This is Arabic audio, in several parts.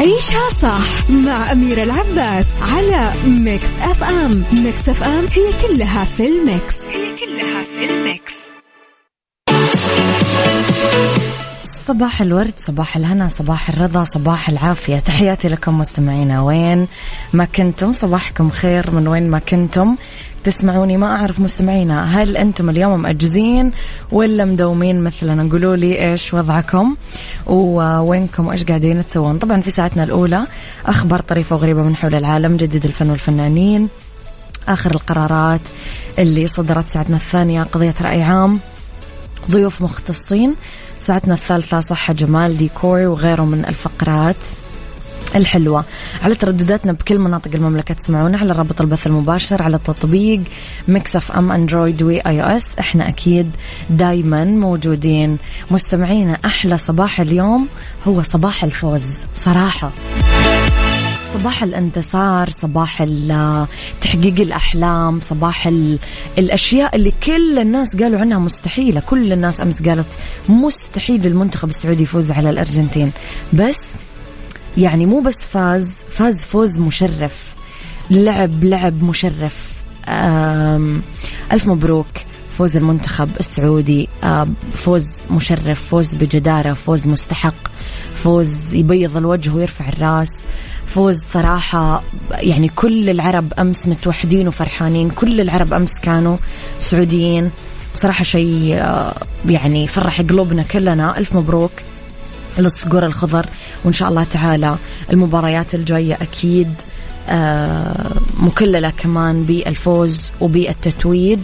عيشها صح مع أميرة العباس على Mix FM. Mix FM هي كلها في ال mix. هي كلها في ال mix. صباح الورد صباح الهنا صباح الرضا صباح العافية. تحياتي لكم مستمعينا. وين ما كنتم صباحكم خير. من وين ما كنتم تسمعوني ما أعرف مستمعينا هل أنتم اليوم مأجزين ولا مدومين مثلنا قولوا لي إيش وضعكم ووينكم وإيش قاعدين تسوون. طبعا في ساعتنا الأولى أخبار طريفة وغريبة من حول العالم جديد الفن والفنانين آخر القرارات اللي صدرت ساعتنا الثانية قضية رأي عام ضيوف مختصين ساعتنا الثالثة صحة جمال ديكور وغيره من الفقرات. الحلوة. على تردداتنا بكل مناطق المملكة تسمعونا على رابط البث المباشر على تطبيق Mix FM Android و iOS إحنا أكيد دايما موجودين. مستمعينا أحلى صباح اليوم هو صباح الفوز. صراحة. صباح الانتصار صباح تحقيق الأحلام صباح الأشياء اللي كل الناس قالوا عنها مستحيلة. كل الناس أمس قالت مستحيل المنتخب السعودي يفوز على الأرجنتين. بس يعني مو بس فاز فاز فوز مشرف لعب لعب مشرف. ألف مبروك. فوز المنتخب السعودي. فوز مشرف فوز بجدارة فوز مستحق. فوز يبيض الوجه ويرفع الراس. فوز صراحة يعني كل العرب أمس متوحدين وفرحانين. كل العرب أمس كانوا سعوديين. صراحة شيء يعني فرح قلوبنا كلنا. ألف مبروك. للصقور الخضر وإن شاء الله تعالى المباريات الجاية أكيد آه، مكللة كمان بالفوز وبالتتويج.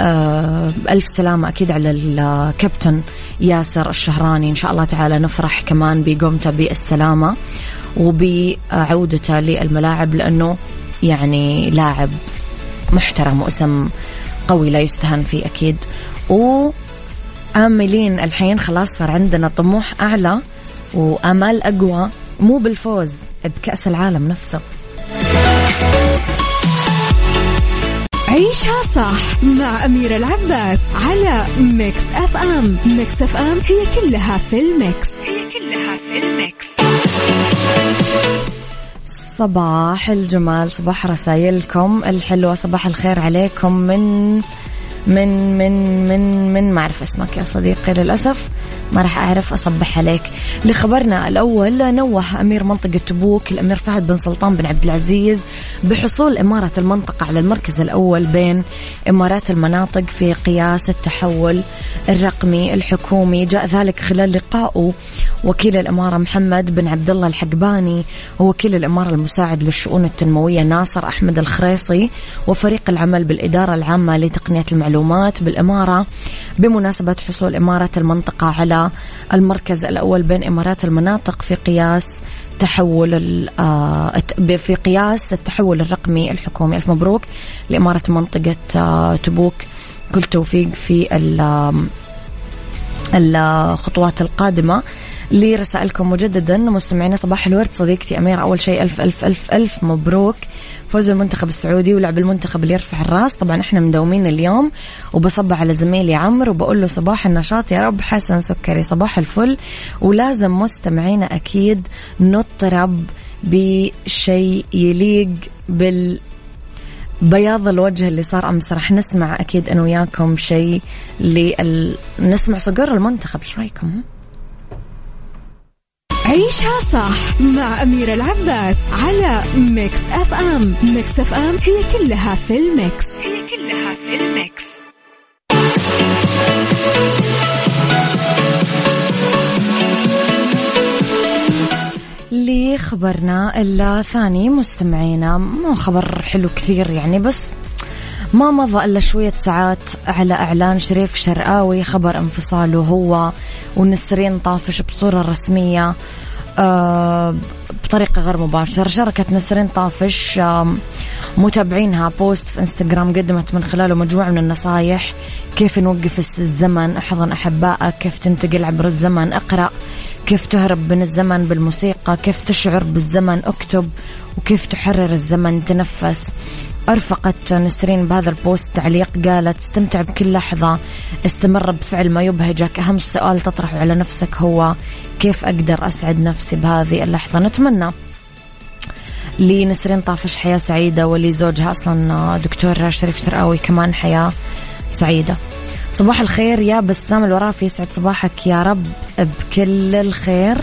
آه، ألف سلامة أكيد على الكابتن ياسر الشهراني. إن شاء الله تعالى نفرح كمان بقومته بالسلامة وبعودته للملاعب لأنه يعني لاعب محترم واسم قوي لا يستهان فيه أكيد. و آملين الحين خلاص صار عندنا طموح أعلى وآمال أقوى مو بالفوز بكأس العالم نفسه. عيشها صح مع أميرة العباس على Mix FM. Mix FM هي كلها في ال mix. هي كلها في ال mix. صباح الجمال صباح رسائلكم الحلوة صباح الخير عليكم من من من من من ما أعرف اسمك يا صديقي للأسف. ما راح أعرف أصبح عليك. لخبرنا الأول نوه أمير منطقة تبوك الأمير فهد بن سلطان بن عبد العزيز بحصول إمارة المنطقة على المركز الأول بين إمارات المناطق في قياس التحول الرقمي الحكومي. جاء ذلك خلال لقائه وكيل الإمارة محمد بن عبد الله الحقباني ووكيل الإمارة المساعد للشؤون التنموية ناصر أحمد الخريصي وفريق العمل بالإدارة العامة لتقنية المعلومات بالإمارة بمناسبة حصول إمارة المنطقة على المركز الأول بين إمارات المناطق في قياس تحول آه، في قياس التحول الرقمي الحكومي. ألف مبروك لإمارة منطقة آه، تبوك. كل توفيق في الخطوات القادمة. لرسائلكم مجددا مستمعينا صباح الورد. صديقتي أميرة أول شيء ألف ألف ألف ألف مبروك. فوز المنتخب السعودي ولعب المنتخب اللي يرفع الراس. طبعا إحنا مداومين اليوم وبصبح على زميلي عمرو. وبقول له صباح النشاط يا رب حسن سكري. صباح الفل. ولازم مستمعينا أكيد نطرب بشيء يليق بال بياض الوجه اللي صار أمس. راح نسمع أكيد أنا وياكم شيء لل... نسمع صقر المنتخب. إيش رأيكم؟ عيشها صح مع أميرة العباس على Mix FM. Mix FM هي كلها في ال mix. هي كلها في الميكس. لخبرنا الثاني مستمعينا مو خبر حلو كثير يعني بس ما مضى إلا شوية ساعات على إعلان شريف شرقاوي خبر انفصاله هو ونسرين طافش بصورة رسمية آه، بطريقة غير مباشرة. شاركت نسرين طافش متابعينها post في إنستغرام قدمت من خلاله مجموعة من النصايح. كيف نوقف الزمن؟ أحضن أحبائك. كيف تنتقل عبر الزمن؟ اقرأ. كيف تهرب من الزمن بالموسيقى؟ كيف تشعر بالزمن أكتب؟ وكيف تحرر الزمن تنفس؟ أرفقت نسرين بهذا ال post تعليق قالت استمتع بكل لحظة استمر بفعل ما يبهجك. أهم سؤال تطرحه على نفسك هو كيف أقدر أسعد نفسي بهذه اللحظة؟ نتمنى. لنسرين طافش حياة سعيدة ولزوجها أصلا دكتور شريف شرقاوي كمان حياة سعيدة. صباح الخير يا بسام الورافي يسعد صباحك يا رب. بكل الخير.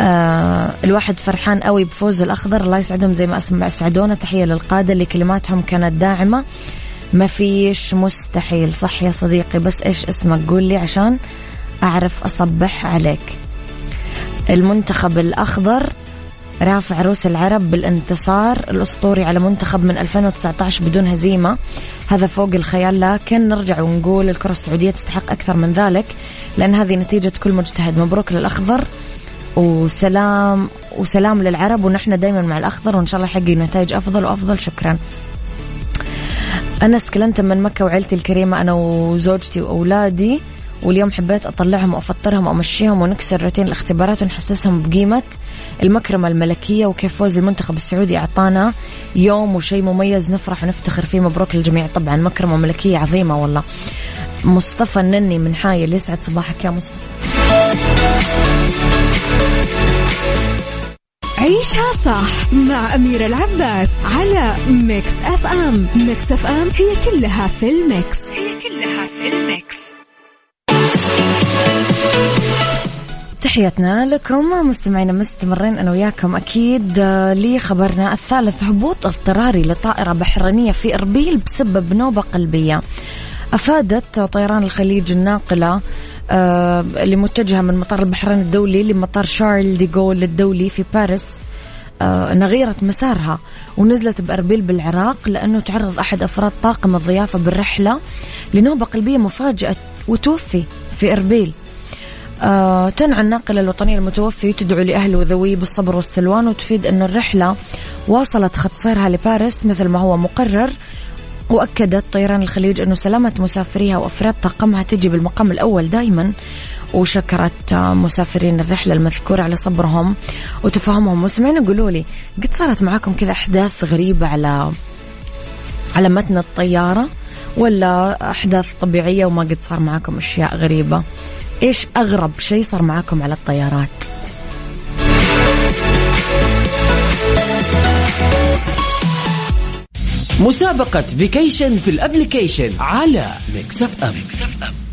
آه الواحد فرحان قوي بفوز الأخضر. الله يسعدهم زي ما أسمع أسعدونا تحية للقادة اللي كلماتهم كانت داعمة. ما فيش مستحيل. صح يا صديقي بس إيش اسمك؟ قول لي عشان أعرف أصبح عليك. المنتخب الأخضر رافع روس العرب بالانتصار الأسطوري على منتخب من 2019 بدون هزيمة. هذا فوق الخيال لكن نرجع ونقول الكرة السعودية تستحق أكثر من ذلك لأن هذه نتيجة كل مجتهد. مبروك للأخضر وسلام وسلام للعرب ونحن دائما مع الأخضر وإن شاء الله يحقق نتائج أفضل وأفضل. شكرا. أنس كلنت من مكة وعيلتي الكريمة أنا وزوجتي وأولادي واليوم حبيت أطلعهم وأفطرهم وأمشيهم ونكسر روتين الاختبارات ونحسسهم بقيمة المكرمة الملكية وكيف فوز المنتخب السعودي أعطانا يوم وشيء مميز نفرح ونفتخر فيه. مبروك للجميع. طبعا مكرمة ملكية عظيمة والله. مصطفى النني من حايل يسعد صباحك يا مصطفى. عيشها صح مع أميرة العباس على Mix FM. Mix FM هي كلها في ال mix. هي كلها في ال mix. تحياتنا لكم مستمعينا مستمرين أنا وياكم أكيد آه، لخبرنا الثالث هبوط اضطراري لطائرة بحرينية في إربيل بسبب نوبة قلبية. أفادت طيران الخليج الناقلة آه، اللي متجهه من مطار البحرين الدولي لمطار شارل ديغول الدولي في باريس آه، إنها غيرت مسارها ونزلت بإربيل بالعراق لأنه تعرض أحد أفراد طاقم الضيافة بالرحلة لنوبة قلبية مفاجئه وتوفي في إربيل. آه تنعى الناقلة الوطنية المتوفي تدعو لأهله وذويه بالصبر والسلوان وتفيد أن الرحلة واصلت خط سيرها لباريس مثل ما هو مقرر. وأكدت طيران الخليج أنه سلامة مسافريها وأفراد طاقمها تجي بالمقام الأول دائما وشكرت مسافرين الرحلة المذكورة على صبرهم وتفهمهم مسمعين قولوا لي قد صارت معاكم كذا أحداث غريبة على على متن الطيارة؟ ولا أحداث طبيعية وما قد صار معاكم أشياء غريبة؟ إيش أغرب شيء صار معاكم على الطيارات مسابقة vacation في ال application على Mix FM, Mix FM.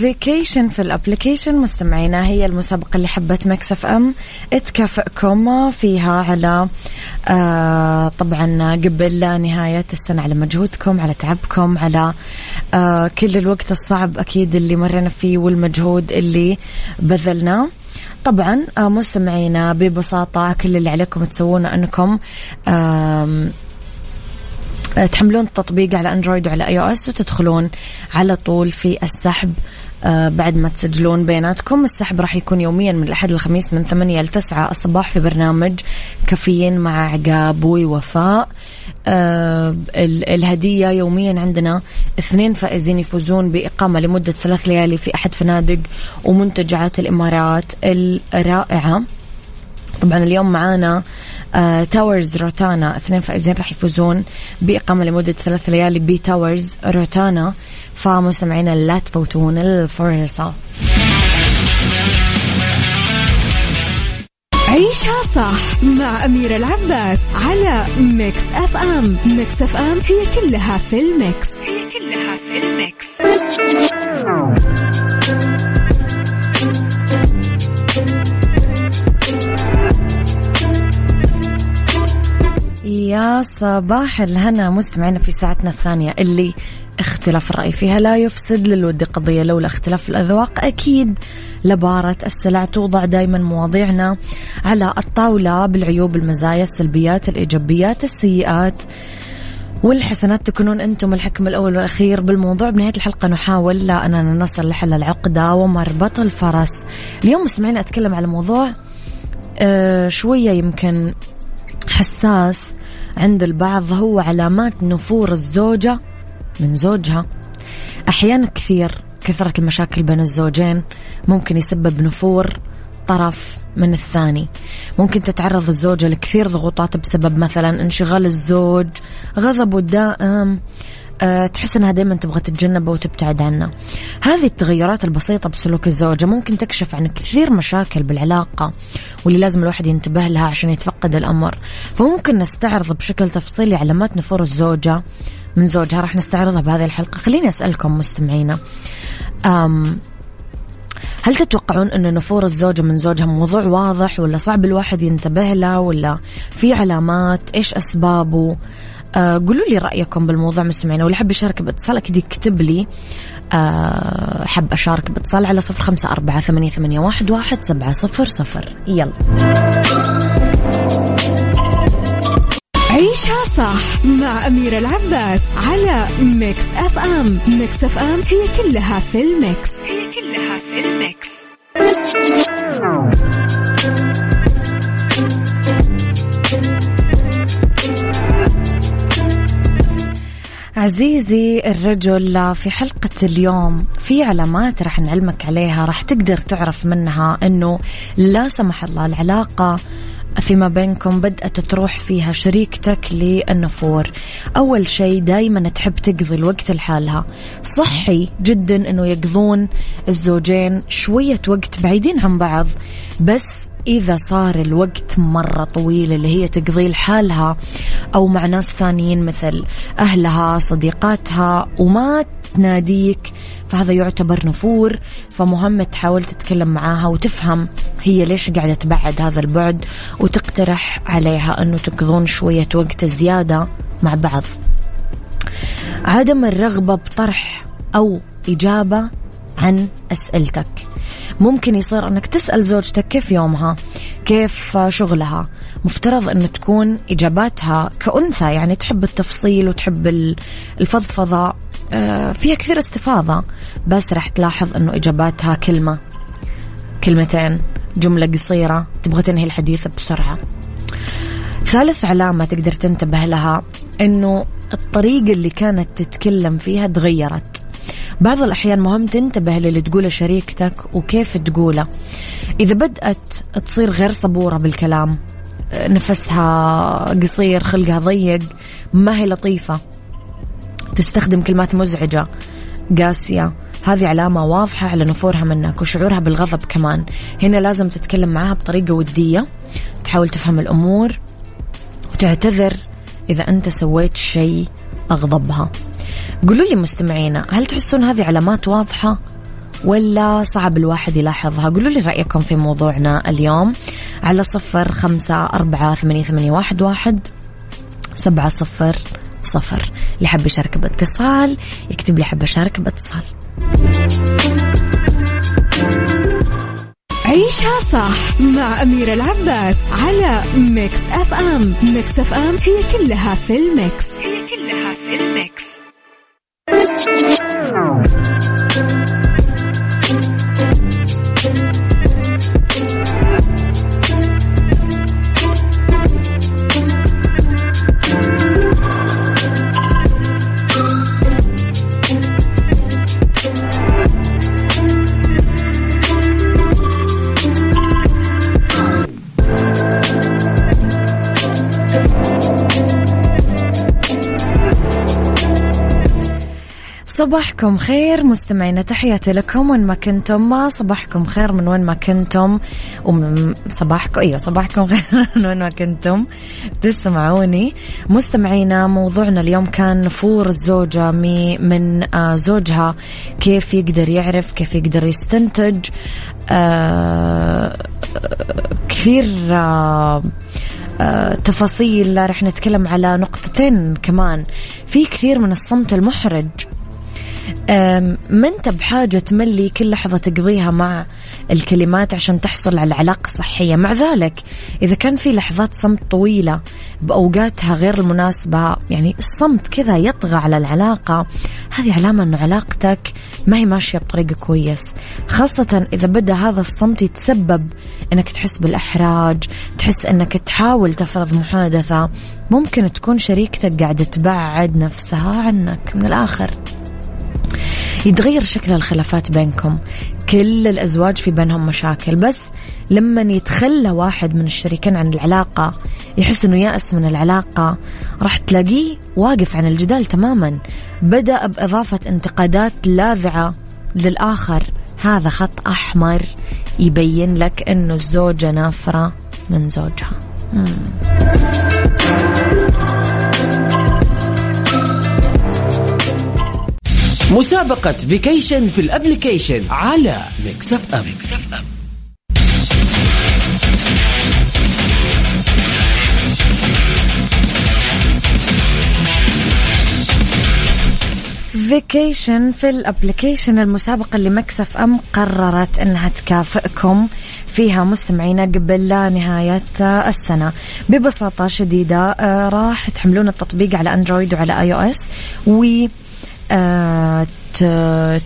vacation في ال application مستمعينا هي المسابقة اللي حبت Mix FM تكافئكم فيها على آه طبعا قبل نهاية السنة على مجهودكم على تعبكم على آه كل الوقت الصعب أكيد اللي مرينا فيه والمجهود اللي بذلناه طبعا آه مستمعينا ببساطة كل اللي عليكم تسوونه أنكم آه تحملون التطبيق على Android وعلى iOS وتدخلون على طول في السحب. بعد ما تسجلون بياناتكم السحب راح يكون يوميا من الأحد للخميس من 8 ل 9 الصباح في برنامج كافيين مع عقاب ووفاء آه الهدية يوميا عندنا اثنين فائزين يفوزون بإقامة لمدة ثلاث ليالي في أحد فنادق ومنتجعات الإمارات الرائعة. طبعا اليوم معانا آه Towers Rotana. اثنين فائزين راح يفوزون بإقامة لمدة ثلاث ليالي ب Towers Rotana. فمستمعينا لا تفوتون الفرصة. عيشها صح مع أميرة العباس على Mix FM Mix FM هي كلها في ال mix. هي كلها في ال mix. يا صباح الهنا مستمعينا في ساعتنا الثانية اللي اختلاف الرأي فيها لا يفسد للود قضية لولا اختلاف الأذواق. أكيد لبارة السلع توضع دائما مواضيعنا على الطاولة بالعيوب المزايا السلبيات الإيجابيات السيئات والحسنات. تكونون أنتم الحكم الأول والأخير بالموضوع. بنهاية الحلقة نحاول لا أننا نصل لحل العقدة ومربط الفرس. اليوم مسمعين أتكلم على موضوع آه شوية يمكن حساس عند البعض هو علامات نفور الزوجة من زوجها. أحيانا كثير كثرة المشاكل بين الزوجين ممكن يسبب نفور طرف من الثاني. ممكن تتعرض الزوجة لكثير ضغوطات بسبب مثلا انشغال الزوج غضبه الدائم تحس إنها دائما تبغى تتجنبه وتبتعد عنه. هذه التغيرات البسيطة بسلوك الزوجة ممكن تكشف عن كثير مشاكل بالعلاقة واللي لازم الواحد ينتبه لها عشان يتفقد الأمر. فممكن نستعرض بشكل تفصيلي علامات نفور الزوجة من زوجها راح نستعرضها بهذه الحلقة. خليني أسألكم مستمعينا. أم هل تتوقعون أن نفور الزوجة من زوجها موضوع واضح ولا صعب الواحد ينتبه له ولا في علامات إيش أسبابه آه قولوا لي رأيكم بالموضوع مستمعين. واللي حب يشارك باتصال أكيد يكتب لي آه حب أشارك باتصال على صفر خمسة أربعة ثمانية, ثمانية واحد, واحد سبعة صفر صفر. يلا. عيشها صح مع أميرة العباس على Mix FM. Mix FM هي كلها في ال mix. هي كلها في ال mix. عزيزي الرجل في حلقة اليوم في علامات راح نعلمك عليها راح تقدر تعرف منها إنه لا سمح الله العلاقة فيما بينكم بدأت تروح فيها شريكتك للنفور. أول شيء دايما تحب تقضي الوقت لحالها. صحي جدا أنه يقضون الزوجين شوية وقت بعيدين عن بعض بس إذا صار الوقت مرة طويل اللي هي تقضيه لحالها أو مع ناس ثانيين مثل أهلها صديقاتها وما تناديك فهذا يعتبر نفور. فمهم تحاول تتكلم معاها وتفهم هي ليش قاعدة تبعد هذا البعد وتقترح عليها أنه تقضون شوية وقت زيادة مع بعض. عدم الرغبة بطرح أو إجابة عن أسئلتك. ممكن يصير أنك تسأل زوجتك كيف يومها كيف شغلها. مفترض أن تكون إجاباتها كأنثى يعني تحب التفصيل وتحب الفضفضة. آه، فيها كثير استفاضة بس راح تلاحظ أنه إجاباتها كلمة. كلمتين جملة قصيرة تبغى تنهي الحديث بسرعة. ثالث علامة تقدر تنتبه لها أنه الطريقة اللي كانت تتكلم فيها تغيرت. بعض الأحيان مهم تنتبه للي تقوله شريكتك وكيف تقوله. إذا بدأت تصير غير صبورة بالكلام نفسها قصير خلقها ضيق ما هي لطيفة. تستخدم كلمات مزعجة قاسية. هذه علامة واضحة على نفورها منك وشعورها بالغضب كمان. هنا لازم تتكلم معها بطريقة ودية. تحاول تفهم الأمور وتعتذر إذا أنت سويت شيء أغضبها. قولوا لي مستمعينا هل تحسون هذه علامات واضحة ولا صعب الواحد يلاحظها؟ قولوا لي رأيكم في موضوعنا اليوم على صفر خمسة أربعة ثمانية, ثمانية واحد, واحد سبعة صفر صفر. اللي حب يشارك باتصال يكتب لي حب أشارك باتصال. عيشها صح مع أميرة العباس على Mix FM Mix FM هي كلها في ال mix. هي كلها في ال mix. Thank you. صباحكم خير مستمعينا تحياتي لكم. وين ما كنتم ما صباحكم خير من وين ما كنتم. ومن صباحكم إيوه صباحكم خير من وين ما كنتم. تسمعوني. مستمعينا موضوعنا اليوم كان نفور الزوجة من آه، زوجها. كيف يقدر يعرف كيف يقدر يستنتج. آه كثير آه تفاصيل. رح نتكلم على نقطتين كمان. في كثير من الصمت المحرج. ما أنت بحاجة تملي كل لحظة تقضيها مع الكلمات عشان تحصل على علاقة صحية مع ذلك إذا كان في لحظات صمت طويلة بأوقاتها غير المناسبة يعني الصمت كذا يطغى على العلاقة هذه علامة أنه علاقتك ما هي ماشية بطريقة كويس. خاصة إذا بدأ هذا الصمت يتسبب أنك تحس بالإحراج تحس أنك تحاول تفرض محادثة ممكن تكون شريكتك قاعدة تبعد نفسها عنك من الآخر. يتغير شكل الخلافات بينكم. كل الأزواج في بينهم مشاكل بس لما يتخلى واحد من الشريكين عن العلاقة يحس أنه يأس من العلاقة راح تلاقيه واقف عن الجدال تماما. بدأ بإضافة انتقادات لاذعة للآخر. هذا خط أحمر يبين لك أنه الزوجة نافرة من زوجها. مم. مسابقة vacation في ال application على Mix FM, FM. vacation في ال application المسابقة اللي Mix FM قررت إنها تكافئكم فيها مستمعينا قبل لا نهاية السنة ببساطة شديدة آه، راح تحملون التطبيق على Android وعلى iOS و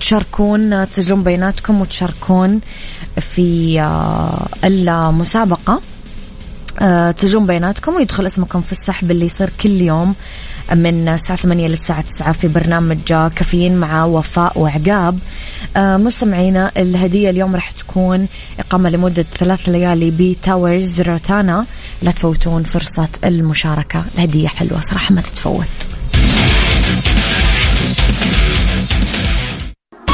تشاركون تسجلون بياناتكم وتشاركون في آه، المسابقة. تسجلون بياناتكم ويدخل اسمكم في السحب اللي يصير كل يوم من الساعة 8 للساعة 9 في برنامج كافيين مع وفاء وعقاب. آه، مستمعينا الهدية اليوم راح تكون إقامة لمدة ثلاث ليالي ب Towers Rotana. لا تفوتون فرصة المشاركة. الهدية حلوة صراحة ما تتفوت.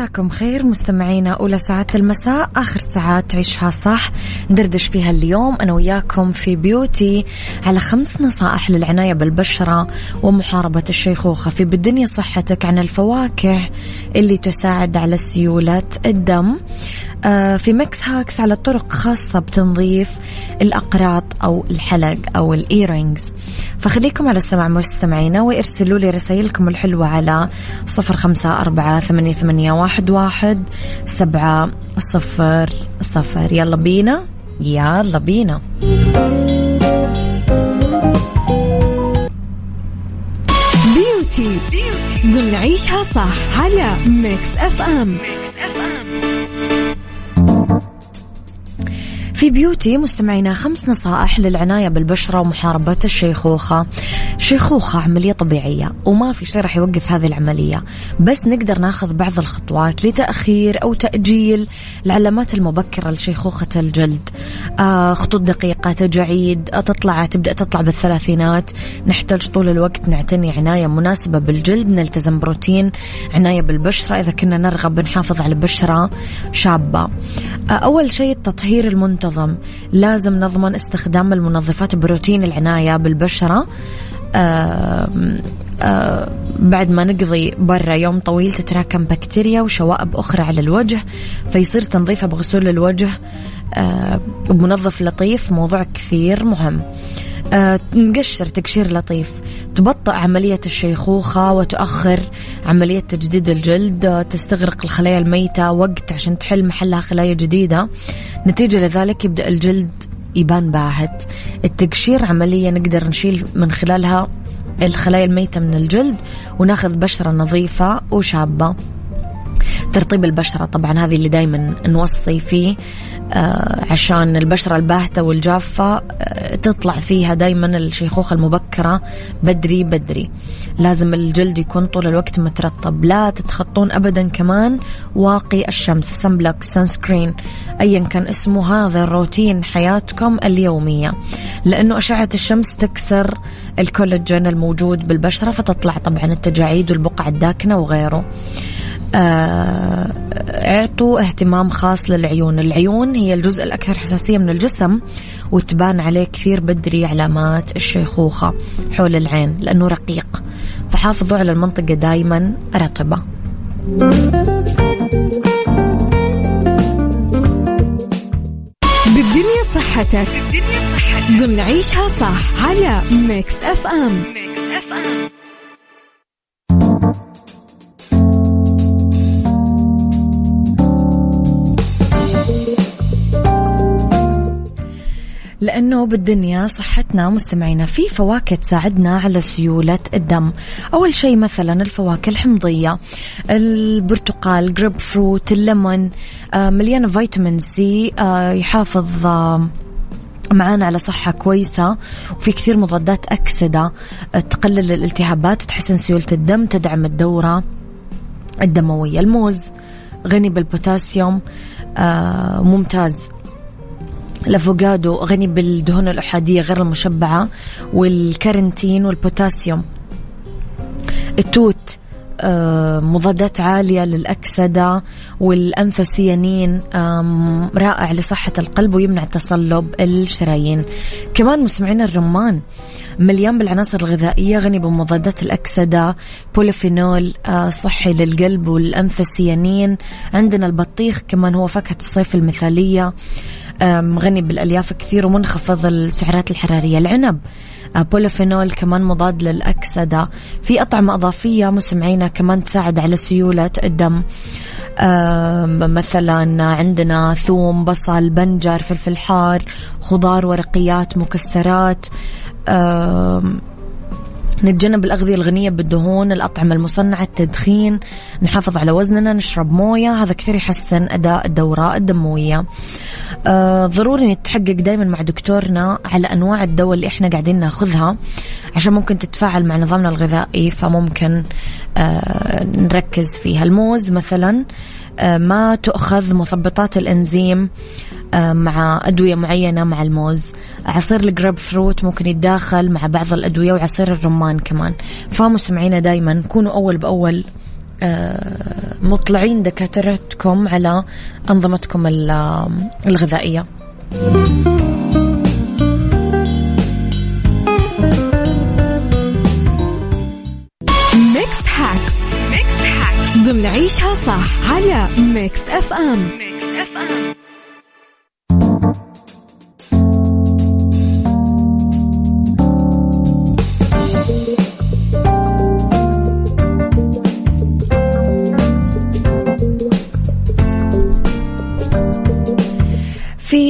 مساكم خير مستمعينا أولى ساعات المساء آخر ساعات عيشها صح. ندردش فيها اليوم أنا وياكم في beauty على خمس نصائح للعناية بالبشرة ومحاربة الشيخوخة في بالدنيا صحتك عن الفواكه اللي تساعد على سيولة الدم. آه، في mix hacks على طرق خاصة بتنظيف الأقراط أو الحلق أو ال earrings فخليكم على السمع مستمعينا وارسلوا لي رسائلكم الحلوة على صفر خمسة أربعة ثمانية, ثمانية واحد, واحد سبعة صفر صفر. يلا بينا يلا بينا. beauty ضمن عيشها صح على Mix F M mix في beauty مستمعينا خمس نصائح للعناية بالبشرة ومحاربة الشيخوخة. شيخوخة عملية طبيعية وما في شيء راح يوقف هذه العملية. بس نقدر ناخذ بعض الخطوات لتأخير أو تأجيل العلامات المبكرة لشيخوخة الجلد. آه خطوط دقيقة تجاعيد آه تطلع تبدأ تطلع بالثلاثينات. نحتاج طول الوقت نعتني عناية مناسبة بالجلد نلتزم بروتين عناية بالبشرة. إذا كنا نرغب نحافظ على بشرة شابة. آه أول شيء التطهير المنتظم. لازم نضمن استخدام المنظفات بروتين العناية بالبشرة. بعد ما نقضي برا يوم طويل تتراكم بكتيريا وشوائب أخرى على الوجه فيصير تنظيفها بغسول الوجه بمنظف لطيف موضوع كثير مهم. آه نقشر تقشير لطيف. تبطئ عملية الشيخوخة وتؤخر عملية تجديد الجلد تستغرق الخلايا الميتة وقت عشان تحل محلها خلايا جديدة. نتيجة لذلك يبدأ الجلد يبان باهت. التقشير عملية نقدر نشيل من خلالها الخلايا الميتة من الجلد وناخذ بشرة نظيفة وشابة. ترطيب البشرة طبعا هذه اللي دايما نوصي فيه عشان البشرة الباهتة والجافة آه تطلع فيها دايما الشيخوخة المبكرة بدري بدري. لازم الجلد يكون طول الوقت مترطب لا تتخطون أبدا كمان واقي الشمس sunblock sunscreen أيا كان اسمه. هذا الروتين حياتكم اليومية. لأنه أشعة الشمس تكسر الكولاجين الموجود بالبشرة فتطلع طبعا التجاعيد والبقع الداكنة وغيره. آه، اعطوا اهتمام خاص للعيون. العيون هي الجزء الأكثر حساسية من الجسم وتبان عليه كثير بدري علامات الشيخوخة حول العين لأنه رقيق. فحافظوا على المنطقة دايما رطبة. بالدنيا صحتك. بالدنيا صحتك. ضمن عيشها صح على Mix FM. Mix FM. لأنه بالدنيا صحتنا مستمعينا في فواكه تساعدنا على سيولة الدم. أول شيء مثلا الفواكه الحمضية البرتقال جريب فروت الليمون آه، مليانة فيتامين C آه، يحافظ آه، معانا على صحة كويسة. وفي كثير مضادات أكسدة تقلل الالتهابات تحسن سيولة الدم تدعم الدورة الدموية. الموز غني بالبوتاسيوم آه ممتاز. الأفوكادو غني بالدهون الأحادية غير المشبعة والكاروتين والبوتاسيوم. التوت آه، مضادات عالية للأكسدة والأنثوسيانين رائع لصحة القلب ويمنع تصلب الشرايين. كمان مسمعين الرمان مليان بالعناصر الغذائية غني بمضادات الأكسدة بوليفينول آه، صحي للقلب والأنثوسيانين عندنا البطيخ كمان هو فاكهة الصيف المثالية. غني بالألياف كثير ومنخفض السعرات الحرارية. العنب بوليفينول كمان مضاد للأكسدة. في أطعمة إضافية مسمعينا كمان تساعد على سيولة الدم. مثلا عندنا ثوم بصل بنجر فلفل حار خضار ورقيات مكسرات. نتجنب الأغذية الغنية بالدهون الأطعمة المصنعة التدخين نحافظ على وزننا نشرب موية هذا كثير يحسن أداء الدورة الدموية. آه ضروري نتحقق دائما مع دكتورنا على أنواع الدواء اللي إحنا قاعدين ناخذها عشان ممكن تتفاعل مع نظامنا الغذائي فممكن آه نركز فيها الموز مثلا. آه ما تؤخذ مثبطات الإنزيم آه مع أدوية معينة مع الموز. عصير الجراب فروت ممكن يتداخل مع بعض الأدوية وعصير الرمان كمان. فمستمعينا دايما كونوا أول بأول آه، مطلعين دكاترتكم على أنظمتكم الغذائية. Mix Hacks ضمن عيشها صح على Mix FM Mix FM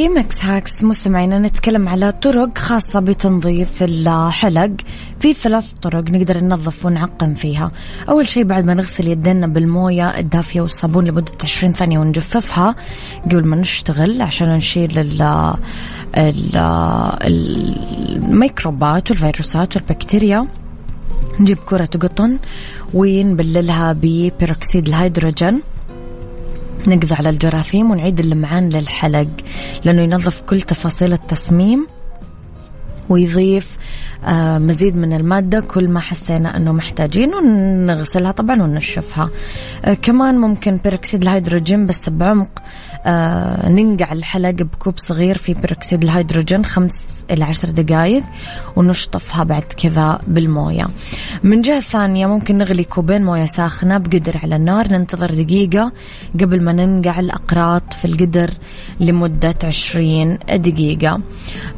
في Mix Hacks مستمعينا نتكلم على طرق خاصة بتنظيف الحلق. في ثلاث طرق نقدر ننظف ونعقم فيها. أول شيء بعد ما نغسل يدنا بالموية الدافية والصابون لمدة 20 ثانية ونجففها قبل ما نشتغل عشان نشيل ال الميكروبات والفيروسات والبكتيريا. نجيب كرة قطن ونبللها ببيروكسيد الهيدروجين. نقضي على الجراثيم ونعيد اللمعان للحلق لأنه ينظف كل تفاصيل التصميم ويضيف آه، مزيد من المادة كل ما حسينا أنه محتاجين ونغسلها طبعا وننشفها آه، كمان ممكن بيروكسيد الهيدروجين بس بعمق ننقع الحلق بكوب صغير في بيروكسيد الهيدروجين خمس إلى عشر دقائق ونشطفها بعد كذا بالموية. من جهة ثانية ممكن نغلي كوبين موية ساخنة بقدر على النار ننتظر دقيقة قبل ما ننقع الأقراط في القدر لمدة عشرين دقيقة.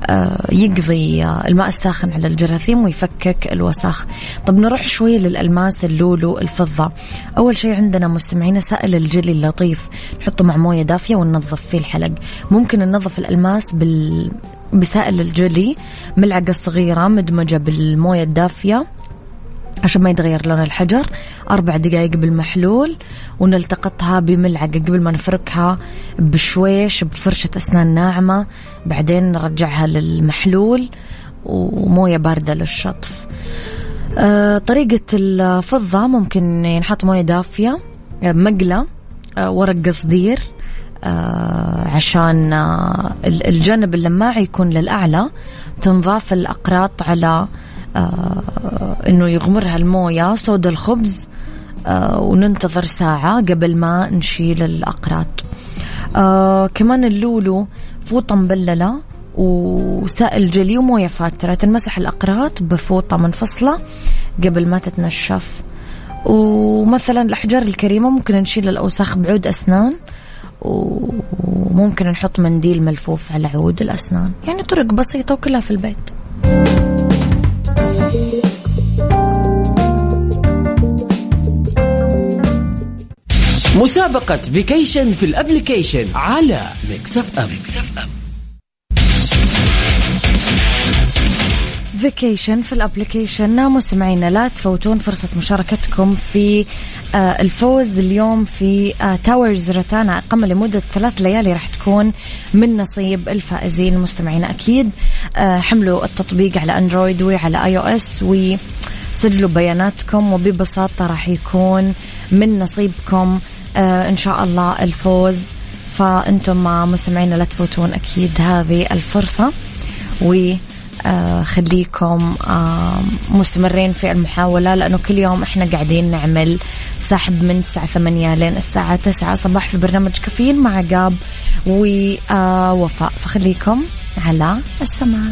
آه يقضي الماء الساخن على الجراثيم ويفكك الوسخ طب نروح شوي للألماس اللولو الفضة. أول شيء عندنا مستمعين سائل الجلي اللطيف. نحطه مع موية دافية. وننظف فيه الحلق. ممكن ننظف الألماس بال بسائل الجلي ملعقة صغيرة مدمجة بالموية الدافية عشان ما يتغير لون الحجر أربع دقائق بالمحلول ونلتقطها بملعقة قبل ما نفركها بشويش بفرشة أسنان ناعمة بعدين نرجعها للمحلول وموية باردة للشطف. آه طريقة الفضة ممكن ينحط موية دافية مقلة آه ورق قصدير عشان آه الجانب اللماع يكون للأعلى تنضاف الأقراط على آه إنه يغمرها المويه صودا الخبز آه وننتظر ساعة قبل ما نشيل الأقراط. آه كمان اللولو فوطة مبللة وسائل جلي وموية فاترة تنمسح الأقراط بفوطة منفصلة قبل ما تتنشف. ومثلا الأحجار الكريمة ممكن نشيل الأوساخ بعود أسنان. وممكن نحط منديل ملفوف على عود الأسنان يعني طرق بسيطة وكلها في البيت مسابقة Vacation في ال Application على Mix FM, Mix FM. Vacation في ال Application مستمعينا لا تفوتون فرصة مشاركتكم في آه، الفوز اليوم في آه، Towers Rotana إقامة لمدة ثلاث ليالي راح تكون من نصيب الفائزين. مستمعينا أكيد آه، حملوا التطبيق على Android وعلى iOS وسجلوا بياناتكم وببساطة راح يكون من نصيبكم إن شاء الله الفوز. فأنتم مستمعينا لا تفوتون أكيد هذه الفرصة. و آه خليكم آه مستمرين في المحاولة لأنه كل يوم إحنا قاعدين نعمل سحب من الساعة ثمانية لين الساعة تسعة صباح في برنامج كافيين مع قاب ووفاء فخليكم على السماع.